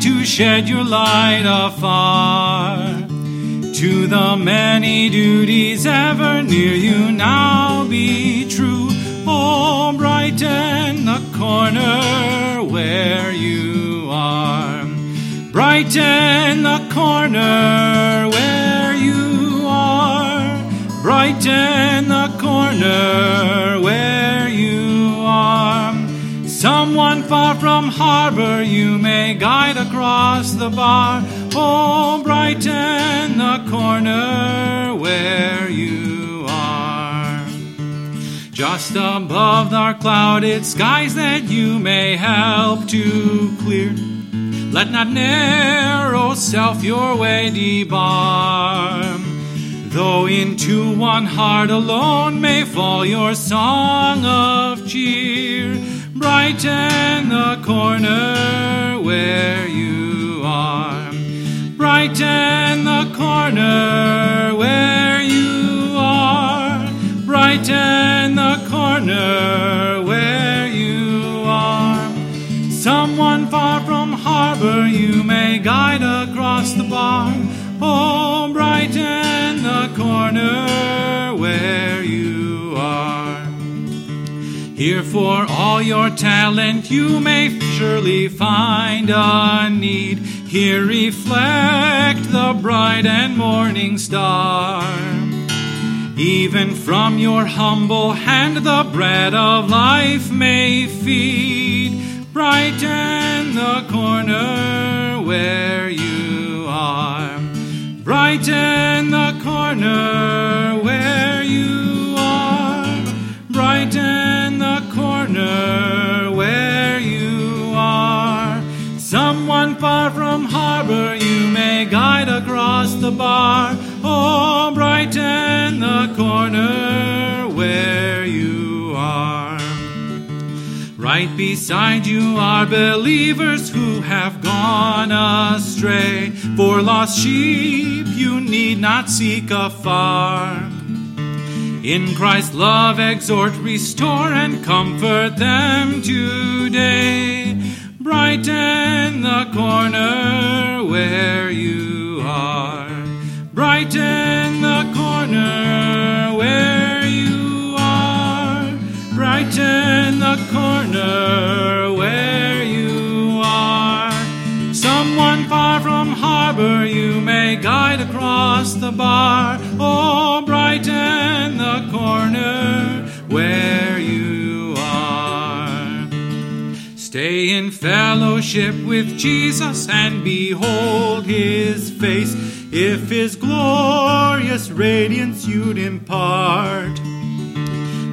to shed your light afar. To the many duties ever near you now be true. Oh, brighten the corner where you are. Brighten the corner where you are. Brighten the corner where you are. Someone far from harbor you may guide across the bar. Oh, brighten the corner where you are. Just above our clouded skies that you may help to clear. Let not narrow self your way debar. Though into one heart alone may fall your song of cheer, brighten the corner where you are. Brighten the corner where you are. Brighten the corner where you are. Someone far from harbor you may guide across the bar. Oh, brighten the corner where you are. Here for all your talent you may surely find a need. Here reflect the bright and morning star. Even from your humble hand the bread of life may feed. Brighten the corner where you are. Brighten the corner where you are. Brighten the corner where you are. Someone far from harbor you may guide across the bar. Oh, brighten the corner where you are. Right beside you are believers who have gone astray. For lost sheep you need not seek afar. In Christ's love exhort, restore, and comfort them today. Brighten the corner where you are. Brighten the corner where you are. Brighten the corner where from harbor you may guide across the bar. Oh, brighten the corner where you are. Stay in fellowship with Jesus and behold his face. If his glorious radiance you'd impart.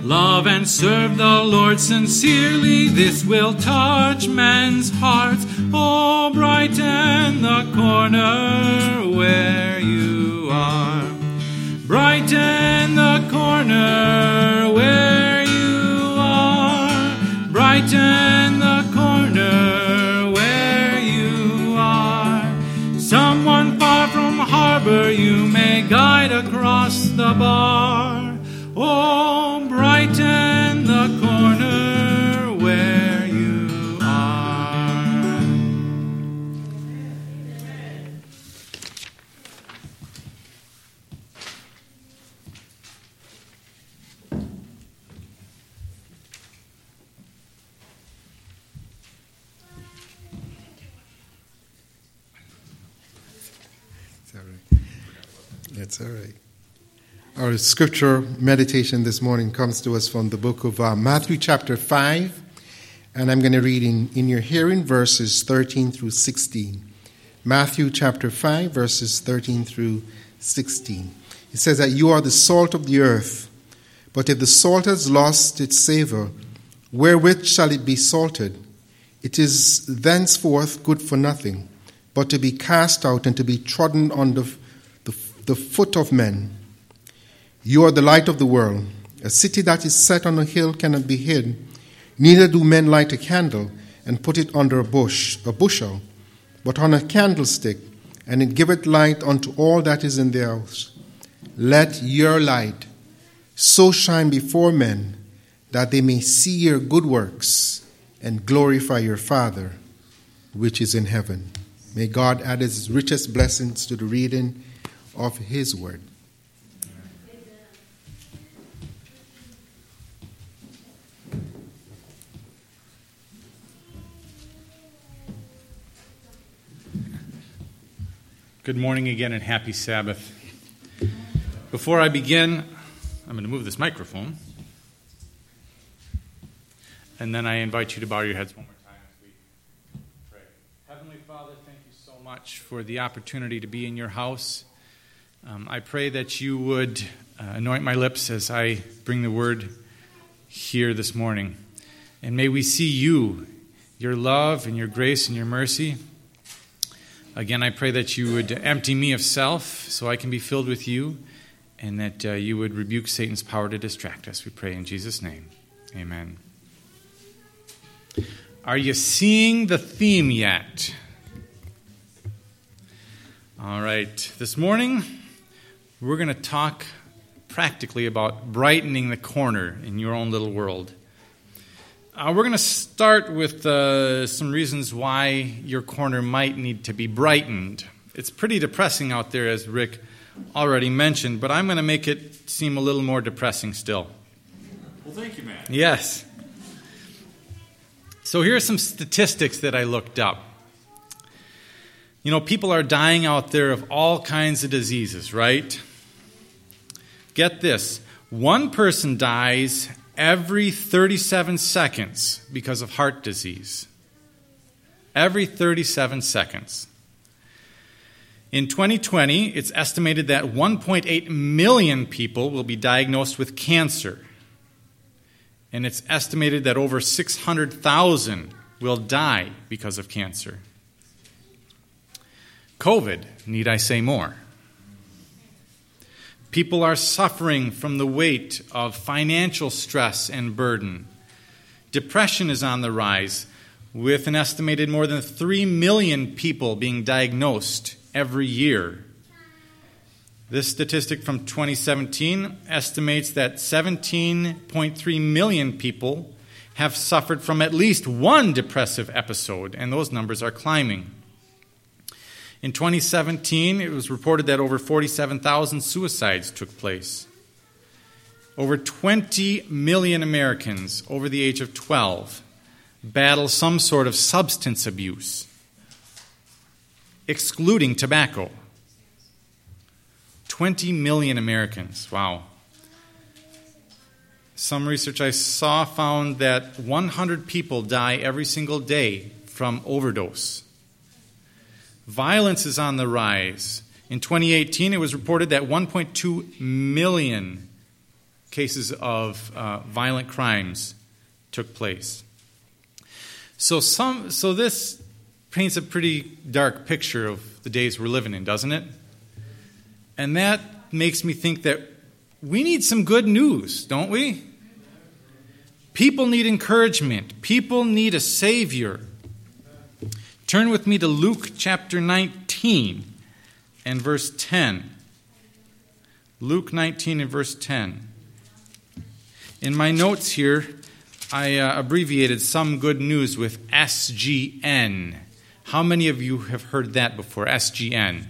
Love and serve the Lord sincerely, this will touch men's hearts. Oh, brighten the corner where you are. Brighten the corner Our scripture meditation this morning comes to us from the book of uh, Matthew, chapter 5, and I'm going to read in, in your hearing verses 13 through 16. Matthew, chapter 5, verses 13 through 16. It says that you are the salt of the earth, but if the salt has lost its savor, wherewith shall it be salted? It is thenceforth good for nothing, but to be cast out and to be trodden under the, the foot of men. You are the light of the world. A city that is set on a hill cannot be hid. Neither do men light a candle and put it under a bush, a bushel, but on a candlestick, and it giveth light unto all that is in the house. Let your light so shine before men that they may see your good works and glorify your Father which is in heaven. May God add his richest blessings to the reading of his word. Good morning again and happy Sabbath. Before I begin, I'm going to move this microphone. And then I invite you to bow your heads one more time as we pray. Heavenly Father, thank you so much for the opportunity to be in your house. Um, I pray that you would uh, anoint my lips as I bring the word here this morning. And may we see you, your love and your grace and your mercy. Again, I pray that you would empty me of self so I can be filled with you, and that uh, you would rebuke Satan's power to distract us. We pray in Jesus' name. Amen. Are you seeing the theme yet? All right. This morning, we're going to talk practically about brightening the corner in your own little world. Uh, we're going to start with uh, some reasons why your corner might need to be brightened. It's pretty depressing out there, as Rick already mentioned, but I'm going to make it seem a little more depressing still. Well, thank you, Matt. Yes. So here are some statistics that I looked up. You know, people are dying out there of all kinds of diseases, right? Get this one person dies every 37 seconds because of heart disease. Every 37 seconds. In 2020, it's estimated that 1.8 million people will be diagnosed with cancer. And it's estimated that over 600,000 will die because of cancer. COVID, need I say more? People are suffering from the weight of financial stress and burden. Depression is on the rise, with an estimated more than 3 million people being diagnosed every year. This statistic from 2017 estimates that 17.3 million people have suffered from at least one depressive episode, and those numbers are climbing. In 2017, it was reported that over 47,000 suicides took place. Over 20 million Americans over the age of 12 battle some sort of substance abuse, excluding tobacco. 20 million Americans. Wow. Some research I saw found that 100 people die every single day from overdose. Violence is on the rise. In 2018, it was reported that 1.2 million cases of uh, violent crimes took place. So, some, so this paints a pretty dark picture of the days we're living in, doesn't it? And that makes me think that we need some good news, don't we? People need encouragement. People need a Savior. Turn with me to Luke chapter 19 and verse 10. Luke 19 and verse 10. In my notes here, I uh, abbreviated some good news with SGN. How many of you have heard that before? SGN.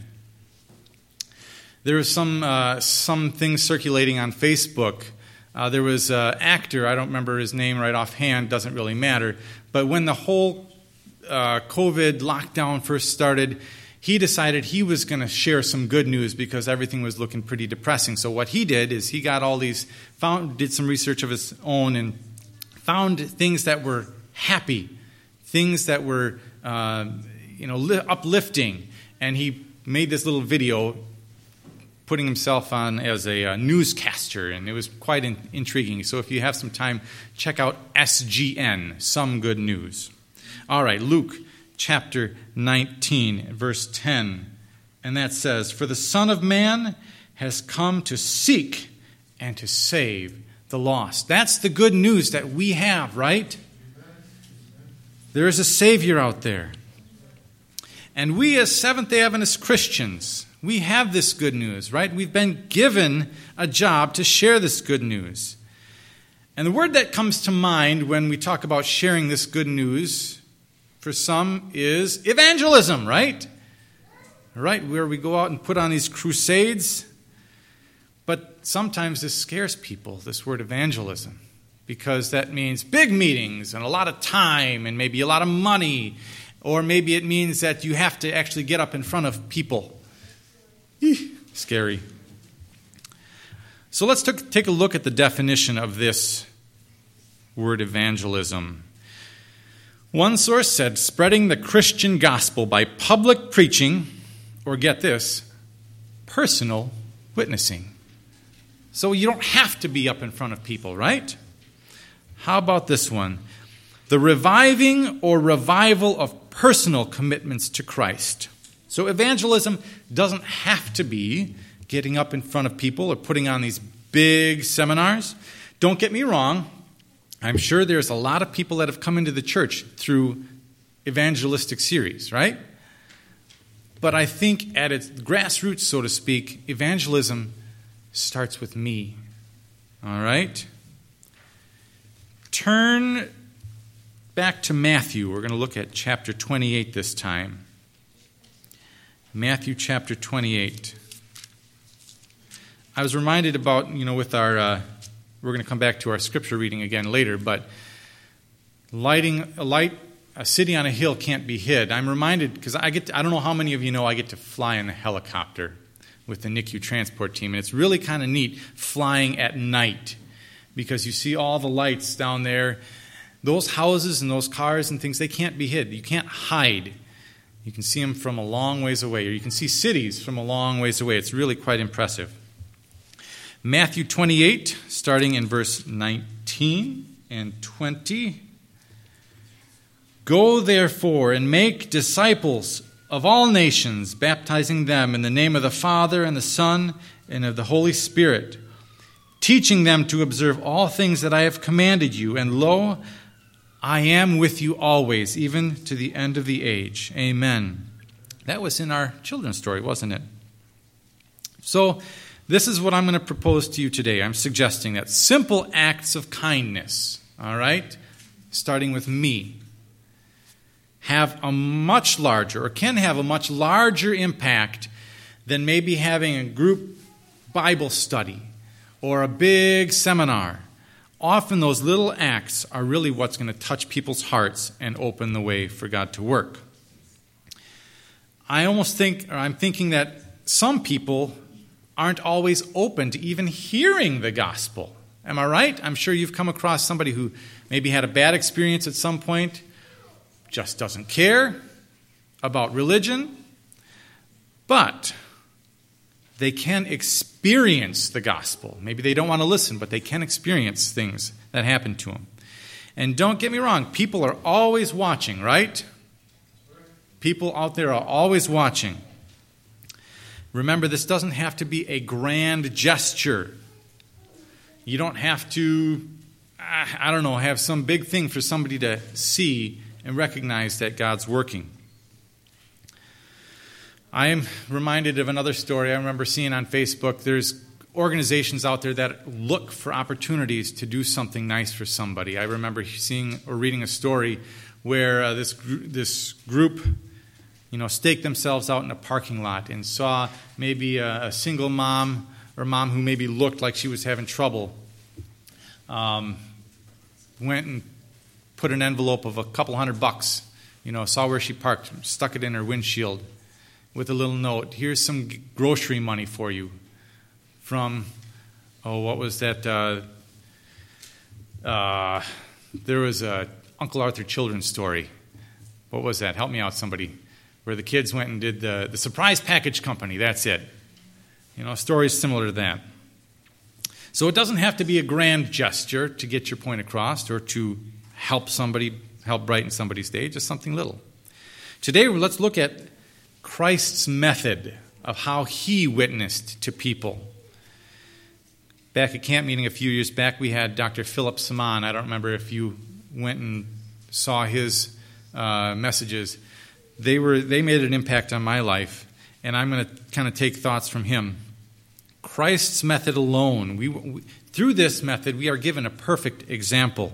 There was some uh, some things circulating on Facebook. Uh, there was an actor, I don't remember his name right offhand, doesn't really matter. But when the whole uh, COVID lockdown first started, he decided he was going to share some good news because everything was looking pretty depressing. So what he did is he got all these, found, did some research of his own, and found things that were happy, things that were, uh, you know, li- uplifting, and he made this little video putting himself on as a uh, newscaster, and it was quite in- intriguing. So if you have some time, check out SGN, Some Good News. All right, Luke chapter 19, verse 10. And that says, For the Son of Man has come to seek and to save the lost. That's the good news that we have, right? There is a Savior out there. And we, as Seventh day Adventist Christians, we have this good news, right? We've been given a job to share this good news. And the word that comes to mind when we talk about sharing this good news for some is evangelism, right? Right, where we go out and put on these crusades. But sometimes this scares people, this word evangelism, because that means big meetings and a lot of time and maybe a lot of money, or maybe it means that you have to actually get up in front of people. Eeh, scary. So let's t- take a look at the definition of this word evangelism. One source said spreading the Christian gospel by public preaching, or get this, personal witnessing. So you don't have to be up in front of people, right? How about this one? The reviving or revival of personal commitments to Christ. So evangelism doesn't have to be getting up in front of people or putting on these big seminars. Don't get me wrong, I'm sure there's a lot of people that have come into the church through evangelistic series, right? But I think at its grassroots, so to speak, evangelism starts with me. All right? Turn back to Matthew. We're going to look at chapter 28 this time. Matthew chapter 28. I was reminded about, you know, with our, uh, we're going to come back to our scripture reading again later, but lighting a light, a city on a hill can't be hid. I'm reminded because I get, to, I don't know how many of you know I get to fly in a helicopter with the NICU transport team, and it's really kind of neat flying at night because you see all the lights down there. Those houses and those cars and things, they can't be hid. You can't hide. You can see them from a long ways away, or you can see cities from a long ways away. It's really quite impressive. Matthew 28, starting in verse 19 and 20. Go therefore and make disciples of all nations, baptizing them in the name of the Father and the Son and of the Holy Spirit, teaching them to observe all things that I have commanded you. And lo, I am with you always, even to the end of the age. Amen. That was in our children's story, wasn't it? So, this is what I'm going to propose to you today. I'm suggesting that simple acts of kindness, all right, starting with me, have a much larger, or can have a much larger impact than maybe having a group Bible study or a big seminar. Often those little acts are really what's going to touch people's hearts and open the way for God to work. I almost think, or I'm thinking that some people aren't always open to even hearing the gospel. Am I right? I'm sure you've come across somebody who maybe had a bad experience at some point, just doesn't care about religion, but they can experience the gospel. Maybe they don't want to listen, but they can experience things that happen to them. And don't get me wrong, people are always watching, right? People out there are always watching. Remember, this doesn't have to be a grand gesture. You don't have to, I don't know, have some big thing for somebody to see and recognize that God's working. I am reminded of another story I remember seeing on Facebook. There's organizations out there that look for opportunities to do something nice for somebody. I remember seeing or reading a story where uh, this, gr- this group you know, staked themselves out in a parking lot and saw maybe a, a single mom or mom who maybe looked like she was having trouble, um, went and put an envelope of a couple hundred bucks, you know, saw where she parked, stuck it in her windshield with a little note. Here's some grocery money for you from, oh, what was that? Uh, uh, there was a Uncle Arthur children's story. What was that? Help me out, somebody where the kids went and did the, the surprise package company. That's it. You know, stories similar to that. So it doesn't have to be a grand gesture to get your point across or to help somebody, help brighten somebody's day, just something little. Today, let's look at Christ's method of how he witnessed to people. Back at camp meeting a few years back, we had Dr. Philip Samaan. I don't remember if you went and saw his uh, messages they, were, they made an impact on my life, and I'm going to kind of take thoughts from him. Christ's method alone, we, we, through this method, we are given a perfect example.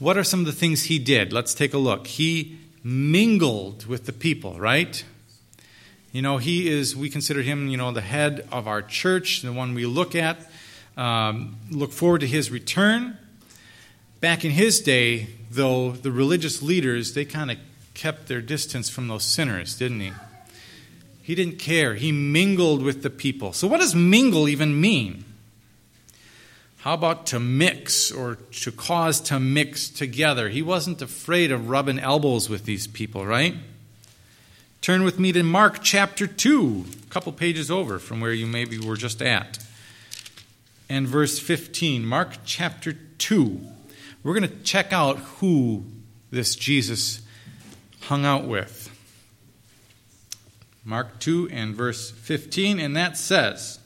what are some of the things he did? Let's take a look. He mingled with the people, right? You know, he is, we consider him, you know, the head of our church, the one we look at, um, look forward to his return. Back in his day, though, the religious leaders, they kind of kept their distance from those sinners, didn't he? He didn't care. He mingled with the people. So, what does mingle even mean? How about to mix or to cause to mix together? He wasn't afraid of rubbing elbows with these people, right? Turn with me to Mark chapter 2, a couple pages over from where you maybe were just at. And verse 15. Mark chapter 2. We're going to check out who this Jesus hung out with. Mark 2 and verse 15, and that says,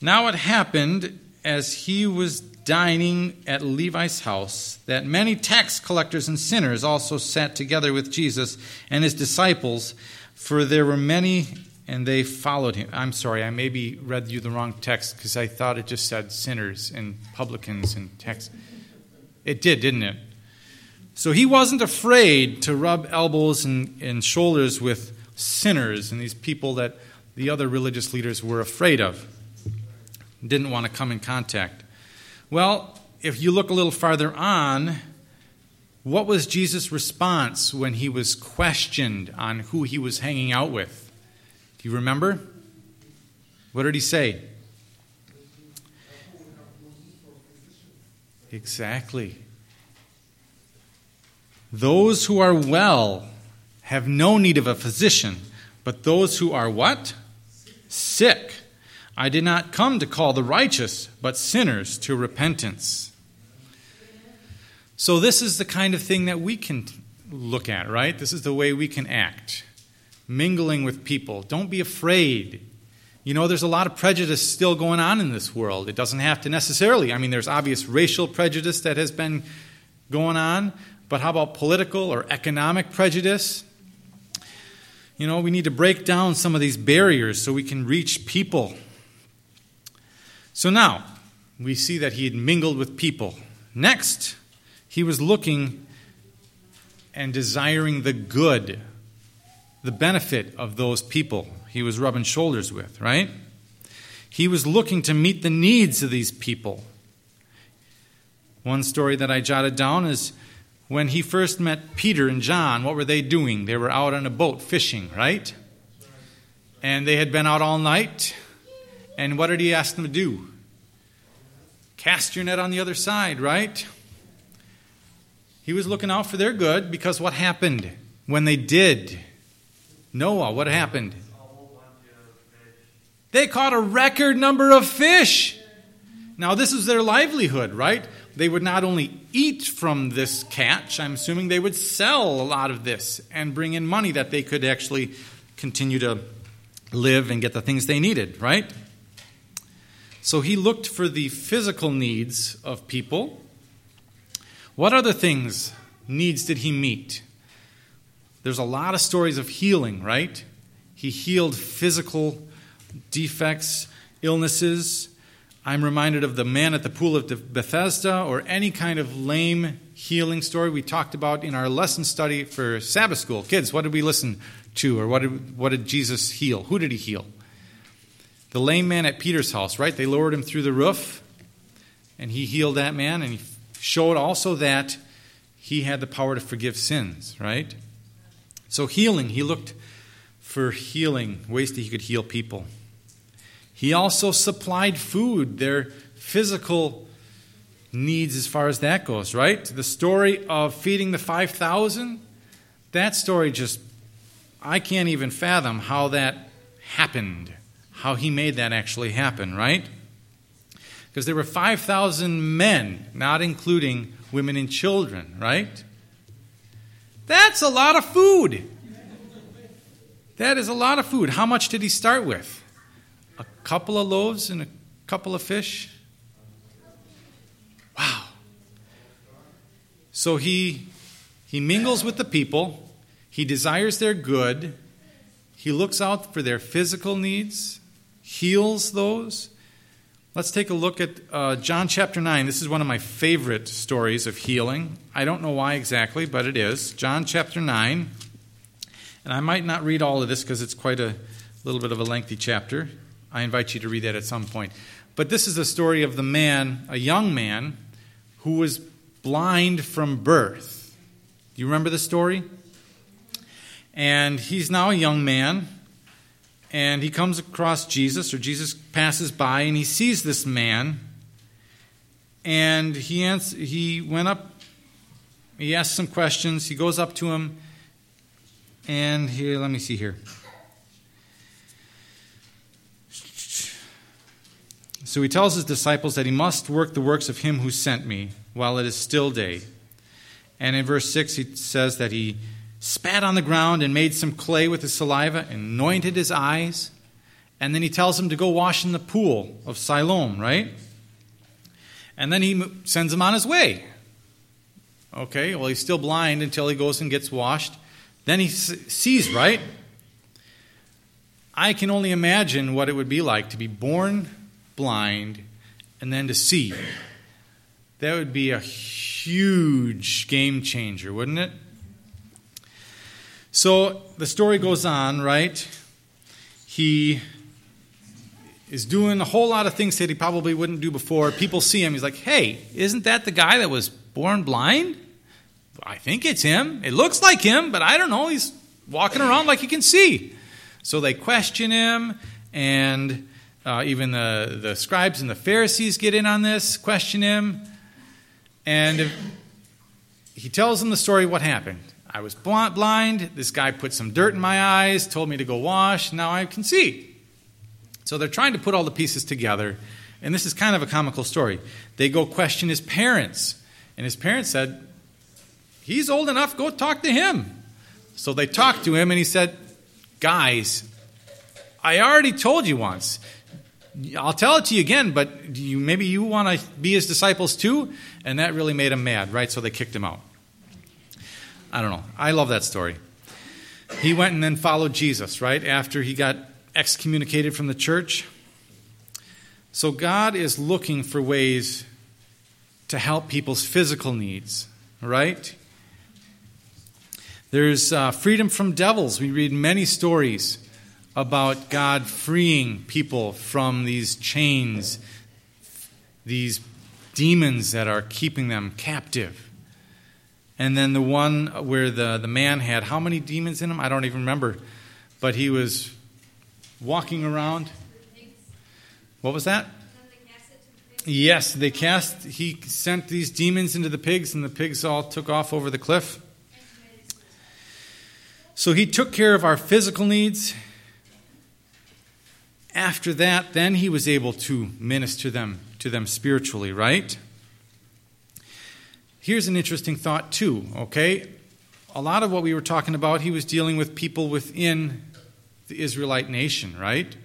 Now it happened as he was dining at Levi's house that many tax collectors and sinners also sat together with Jesus and his disciples, for there were many and they followed him. I'm sorry, I maybe read you the wrong text because I thought it just said sinners and publicans and tax. It did, didn't it? So he wasn't afraid to rub elbows and, and shoulders with sinners and these people that the other religious leaders were afraid of, didn't want to come in contact. Well, if you look a little farther on, what was Jesus' response when he was questioned on who he was hanging out with? Do you remember? What did he say? Exactly. Those who are well have no need of a physician, but those who are what? Sick. I did not come to call the righteous, but sinners to repentance. So, this is the kind of thing that we can look at, right? This is the way we can act. Mingling with people. Don't be afraid. You know, there's a lot of prejudice still going on in this world. It doesn't have to necessarily. I mean, there's obvious racial prejudice that has been going on, but how about political or economic prejudice? You know, we need to break down some of these barriers so we can reach people. So now, we see that he had mingled with people. Next, he was looking and desiring the good, the benefit of those people he was rubbing shoulders with, right? He was looking to meet the needs of these people. One story that I jotted down is when he first met Peter and John, what were they doing? They were out on a boat fishing, right? And they had been out all night and what did he ask them to do? Cast your net on the other side, right? He was looking out for their good because what happened when they did? Noah, what happened? They caught a record number of fish. Now, this is their livelihood, right? They would not only eat from this catch, I'm assuming they would sell a lot of this and bring in money that they could actually continue to live and get the things they needed, right? So he looked for the physical needs of people. What other things, needs did he meet? There's a lot of stories of healing, right? He healed physical defects, illnesses. I'm reminded of the man at the pool of Bethesda or any kind of lame healing story we talked about in our lesson study for Sabbath school. Kids, what did we listen to or what did, what did Jesus heal? Who did he heal? the lame man at Peter's house, right? They lowered him through the roof, and he healed that man, and he showed also that he had the power to forgive sins, right? So, healing, he looked for healing, ways that he could heal people. He also supplied food, their physical needs as far as that goes, right? The story of feeding the 5,000, that story just, I can't even fathom how that happened how he made that actually happen, right? Because there were 5,000 men, not including women and children, right? That's a lot of food. That is a lot of food. How much did he start with? A couple of loaves and a couple of fish? Wow. So he he mingles with the people, he desires their good, he looks out for their physical needs, heals those. Let's take a look at uh, John chapter 9. This is one of my favorite stories of healing. I don't know why exactly, but it is. John chapter 9. And I might not read all of this because it's quite a little bit of a lengthy chapter. I invite you to read that at some point. But this is the story of the man, a young man, who was blind from birth. Do you remember the story? And he's now a young man and he comes across Jesus, or Jesus passes by, and he sees this man, and he ans- he went up, he asked some questions, he goes up to him, and here, let me see here. So he tells his disciples that he must work the works of him who sent me while it is still day. And in verse 6, he says that he spat on the ground and made some clay with his saliva, and anointed his eyes, and then he tells him to go wash in the pool of Siloam, right? And then he sends him on his way. Okay, well, he's still blind until he goes and gets washed. Then he sees, right? I can only imagine what it would be like to be born blind and then to see. That would be a huge game changer, wouldn't it? So the story goes on, right? He is doing a whole lot of things that he probably wouldn't do before. People see him. He's like, hey, isn't that the guy that was born blind? I think it's him. It looks like him, but I don't know. He's walking around like he can see. So they question him, and uh, even the, the scribes and the Pharisees get in on this, question him. And he tells them the story what happened. I was blind. This guy put some dirt in my eyes, told me to go wash. Now I can see. So they're trying to put all the pieces together. And this is kind of a comical story. They go question his parents. And his parents said, He's old enough, go talk to him. So they talked to him, and he said, Guys, I already told you once. I'll tell it to you again, but you, maybe you want to be his disciples too? And that really made him mad, right? So they kicked him out. I don't know. I love that story. He went and then followed Jesus, right? After he got excommunicated from the church. So God is looking for ways to help people's physical needs, right? There's uh, freedom from devils. We read many stories about God freeing people from these chains, these demons that are keeping them captive. And then the one where the, the man had how many demons in him? I don't even remember. But he was walking around. What was that? Yes, they cast, he sent these demons into the pigs, and the pigs all took off over the cliff. So he took care of our physical needs. After that, then he was able to minister them to them spiritually, right? Here's an interesting thought, too, okay? A lot of what we were talking about, he was dealing with people within the Israelite nation, right?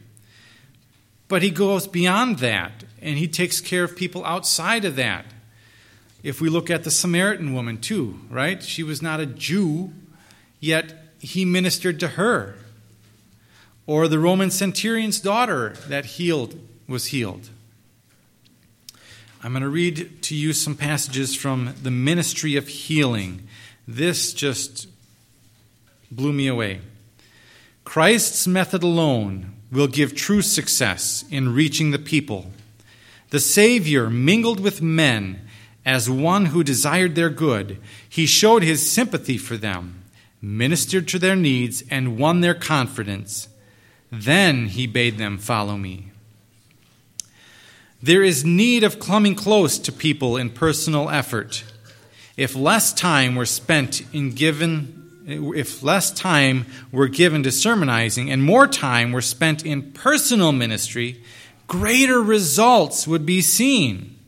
But he goes beyond that, and he takes care of people outside of that. If we look at the Samaritan woman, too, right? She was not a Jew, yet he ministered to her. Or the Roman centurion's daughter that healed was healed. I'm going to read to you some passages from the ministry of healing. This just blew me away. Christ's method alone will give true success in reaching the people. The Savior mingled with men as one who desired their good. He showed his sympathy for them, ministered to their needs, and won their confidence. Then he bade them follow me. There is need of coming close to people in personal effort. If less time were spent in given if less time were given to sermonizing and more time were spent in personal ministry, greater results would be seen.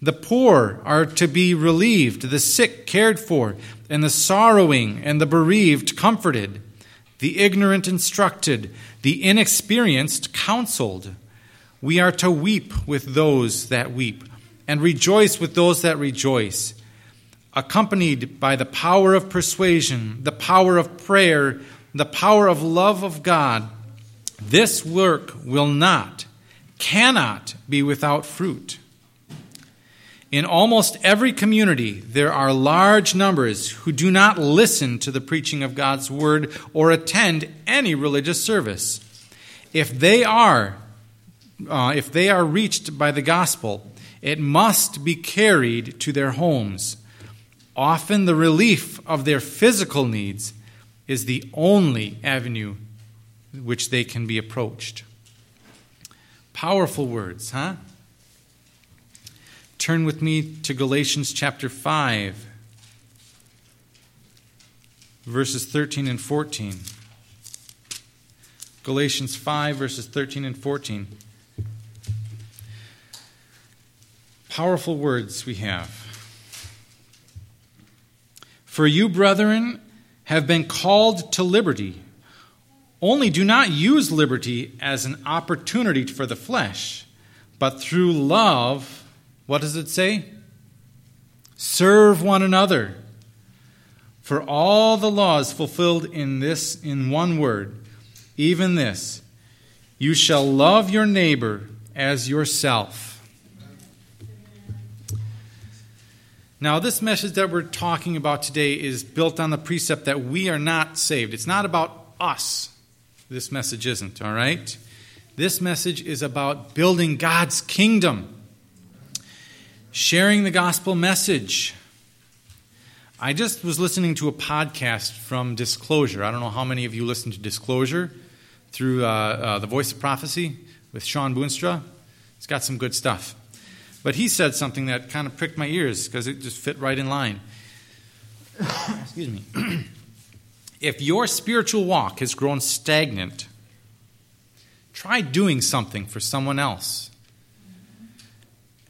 The poor are to be relieved, the sick cared for, and the sorrowing and the bereaved comforted, the ignorant instructed, the inexperienced counseled. We are to weep with those that weep and rejoice with those that rejoice, accompanied by the power of persuasion, the power of prayer, the power of love of God. This work will not cannot be without fruit. In almost every community, there are large numbers who do not listen to the preaching of God's word or attend any religious service. If they are, uh, if they are reached by the gospel, it must be carried to their homes. Often, the relief of their physical needs is the only avenue which they can be approached. Powerful words, huh? Turn with me to Galatians chapter 5, verses 13 and 14. Galatians 5, verses 13 and 14. Powerful words we have. For you, brethren, have been called to liberty. Only do not use liberty as an opportunity for the flesh, but through love, what does it say? Serve one another. For all the laws fulfilled in this in one word, even this, you shall love your neighbor as yourself. Now, this message that we're talking about today is built on the precept that we are not saved. It's not about us. This message isn't, all right? This message is about building God's kingdom, sharing the gospel message. I just was listening to a podcast from Disclosure. I don't know how many of you listen to Disclosure through uh, uh, The Voice of Prophecy with Shawn Boonstra. It's got some good stuff. But he said something that kind of pricked my ears because it just fit right in line. Excuse me. if your spiritual walk has grown stagnant, try doing something for someone else.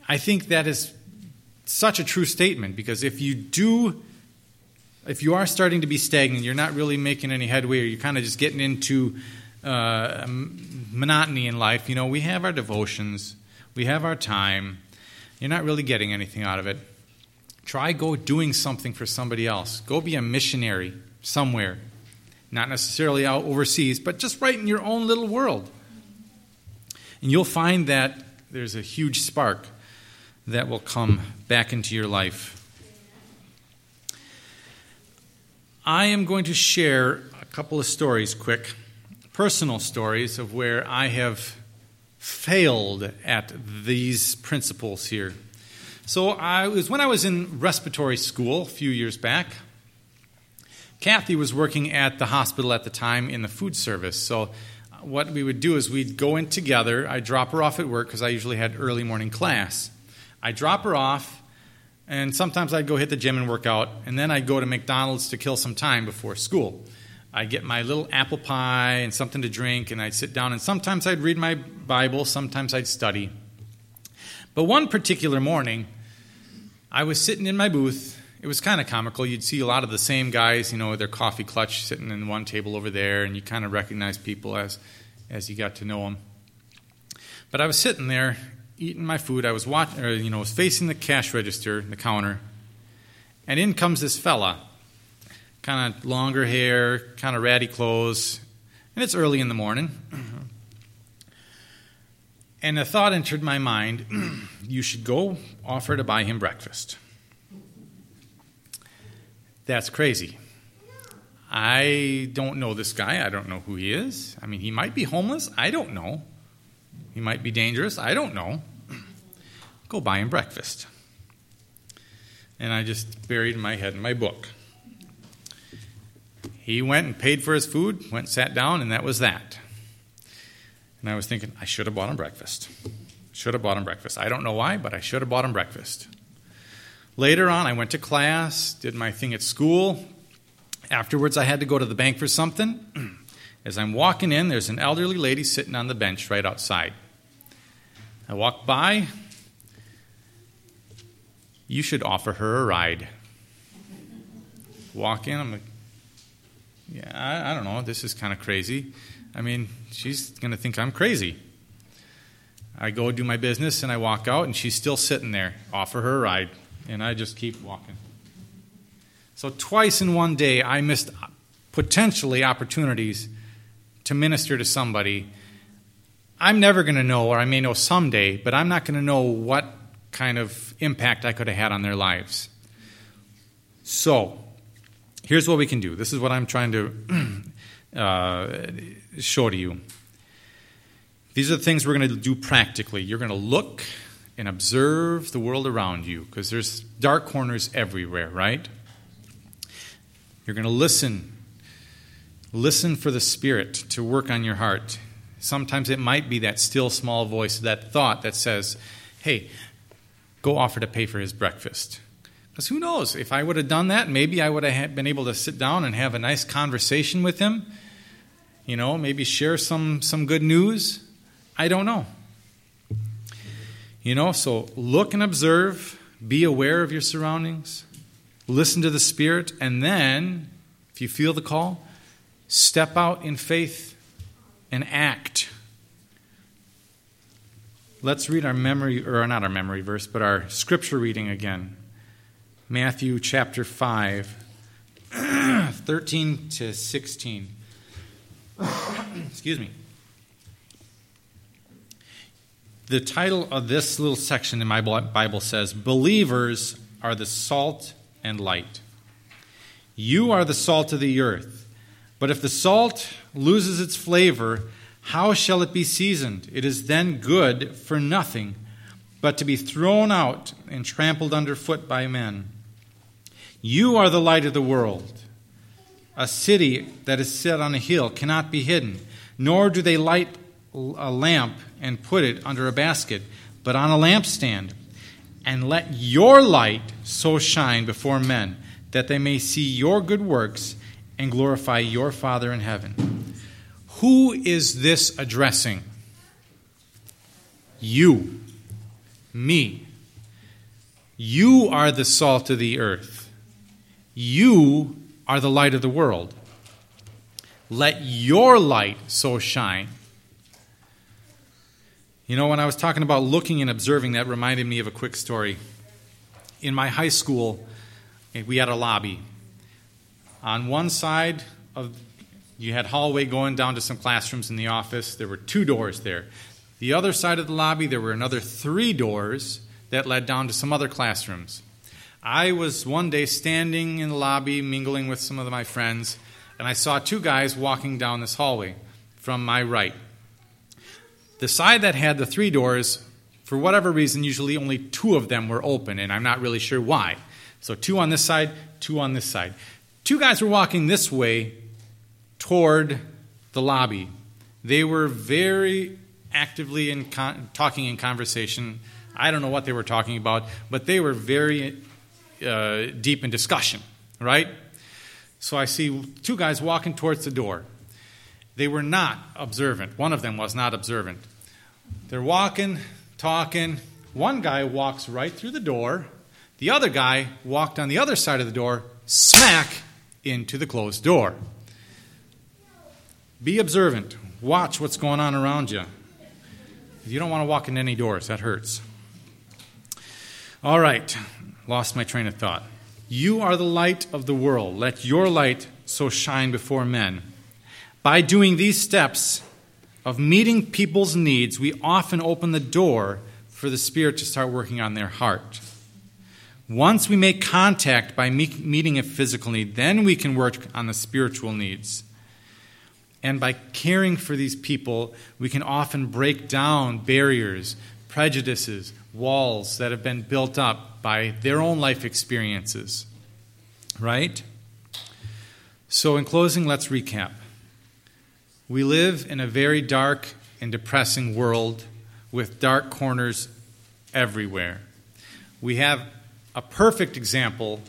I think that is such a true statement because if you do, if you are starting to be stagnant, you're not really making any headway, or you're kind of just getting into uh, monotony in life. You know, we have our devotions, we have our time, you're not really getting anything out of it. Try go doing something for somebody else. Go be a missionary somewhere. Not necessarily out overseas, but just right in your own little world. And you'll find that there's a huge spark that will come back into your life. I am going to share a couple of stories, quick, personal stories of where I have failed at these principles here. So I was when I was in respiratory school a few years back. Kathy was working at the hospital at the time in the food service. So what we would do is we'd go in together. I'd drop her off at work because I usually had early morning class. I'd drop her off, and sometimes I'd go hit the gym and work out, and then I'd go to McDonald's to kill some time before school. I'd get my little apple pie and something to drink, and I'd sit down, and sometimes I'd read my Bible, sometimes I'd study. But one particular morning, I was sitting in my booth. It was kind of comical. You'd see a lot of the same guys, you know, with their coffee clutch sitting in one table over there, and you kind of recognize people as, as you got to know them. But I was sitting there eating my food. I was watching, or, uh, you know, was facing the cash register, the counter, and in comes this fella kind of longer hair, kind of ratty clothes, and it's early in the morning. And a thought entered my mind you should go offer to buy him breakfast. That's crazy. I don't know this guy. I don't know who he is. I mean, he might be homeless. I don't know. He might be dangerous. I don't know. Go buy him breakfast. And I just buried my head in my book. He went and paid for his food, went and sat down, and that was that. And I was thinking, I should have bought him breakfast. Should have bought him breakfast. I don't know why, but I should have bought him breakfast. Later on, I went to class, did my thing at school. Afterwards, I had to go to the bank for something. As I'm walking in, there's an elderly lady sitting on the bench right outside. I walk by. You should offer her a ride. Walk in, I'm like, yeah, I, I don't know. This is kind of crazy. I mean, she's going to think I'm crazy. I go do my business and I walk out, and she's still sitting there. Offer her a ride, and I just keep walking. So, twice in one day, I missed potentially opportunities to minister to somebody I'm never going to know, or I may know someday, but I'm not going to know what kind of impact I could have had on their lives. So, here's what we can do. This is what I'm trying to uh, show to you. These are the things we're going to do practically. You're going to look and observe the world around you because there's dark corners everywhere, right? You're going to listen. Listen for the Spirit to work on your heart. Sometimes it might be that still small voice, that thought that says, hey, go offer to pay for his breakfast. Because who knows? If I would have done that, maybe I would have been able to sit down and have a nice conversation with him. You know, maybe share some, some good news. I don't know. You know, so look and observe, be aware of your surroundings, listen to the Spirit, and then, if you feel the call, step out in faith and act. Let's read our memory, or not our memory verse, but our scripture reading again. Matthew chapter 5, 13 to 16. Excuse me. The title of this little section in my Bible says, Believers are the salt and light. You are the salt of the earth. But if the salt loses its flavor, how shall it be seasoned? It is then good for nothing but to be thrown out and trampled underfoot by men. You are the light of the world. A city that is set on a hill cannot be hidden, nor do they light a lamp and put it under a basket, but on a lampstand. And let your light so shine before men that they may see your good works and glorify your Father in heaven. Who is this addressing? You, me. You are the salt of the earth. You are the light of the world. Let your light so shine you know, when I was talking about looking and observing, that reminded me of a quick story. In my high school, we had a lobby. On one side of you had hallway going down to some classrooms in the office. There were two doors there. The other side of the lobby, there were another three doors that led down to some other classrooms. I was one day standing in the lobby, mingling with some of my friends, and I saw two guys walking down this hallway from my right. The side that had the three doors, for whatever reason, usually only two of them were open, and I'm not really sure why. So, two on this side, two on this side. Two guys were walking this way toward the lobby. They were very actively in con- talking in conversation. I don't know what they were talking about, but they were very uh, deep in discussion, right? So I see two guys walking towards the door. They were not observant. One of them was not observant. They're walking, talking. One guy walks right through the door. The other guy walked on the other side of the door, smack into the closed door. Be observant. Watch what's going on around you. You don't want to walk in any doors, that hurts. All right, lost my train of thought. You are the light of the world. Let your light so shine before men by doing these steps of meeting people's needs, we often open the door for the Spirit to start working on their heart. Once we make contact by meeting a physical need, then we can work on the spiritual needs. And by caring for these people, we can often break down barriers, prejudices, walls that have been built up by their own life experiences. Right? So, in closing, let's recap. We live in a very dark and depressing world with dark corners everywhere. We have a perfect example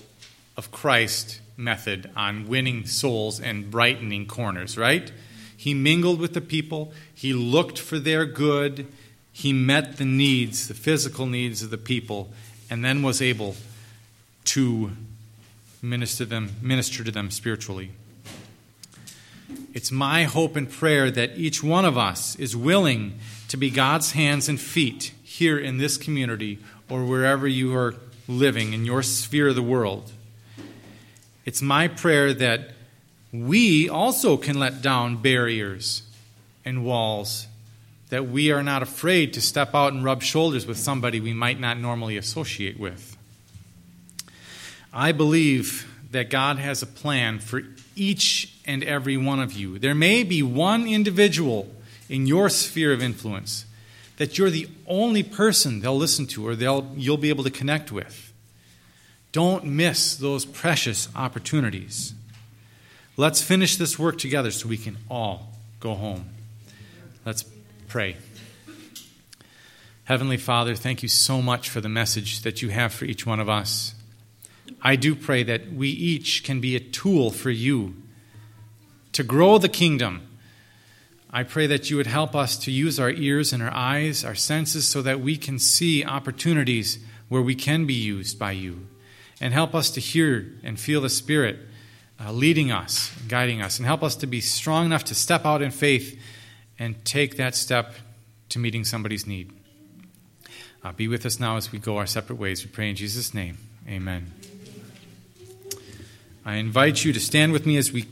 of Christ's method on winning souls and brightening corners, right? He mingled with the people, he looked for their good, he met the needs, the physical needs of the people, and then was able to minister them minister to them spiritually. It's my hope and prayer that each one of us is willing to be God's hands and feet here in this community or wherever you are living in your sphere of the world. It's my prayer that we also can let down barriers and walls that we are not afraid to step out and rub shoulders with somebody we might not normally associate with. I believe that God has a plan for each and every one of you. There may be one individual in your sphere of influence that you're the only person they'll listen to or they'll, you'll be able to connect with. Don't miss those precious opportunities. Let's finish this work together so we can all go home. Let's pray. Heavenly Father, thank you so much for the message that you have for each one of us. I do pray that we each can be a tool for you to grow the kingdom. I pray that you would help us to use our ears and our eyes, our senses, so that we can see opportunities where we can be used by you. And help us to hear and feel the Spirit uh, leading us, guiding us, and help us to be strong enough to step out in faith and take that step to meeting somebody's need. Uh, be with us now as we go our separate ways. We pray in Jesus' name. Amen. I invite you to stand with me as we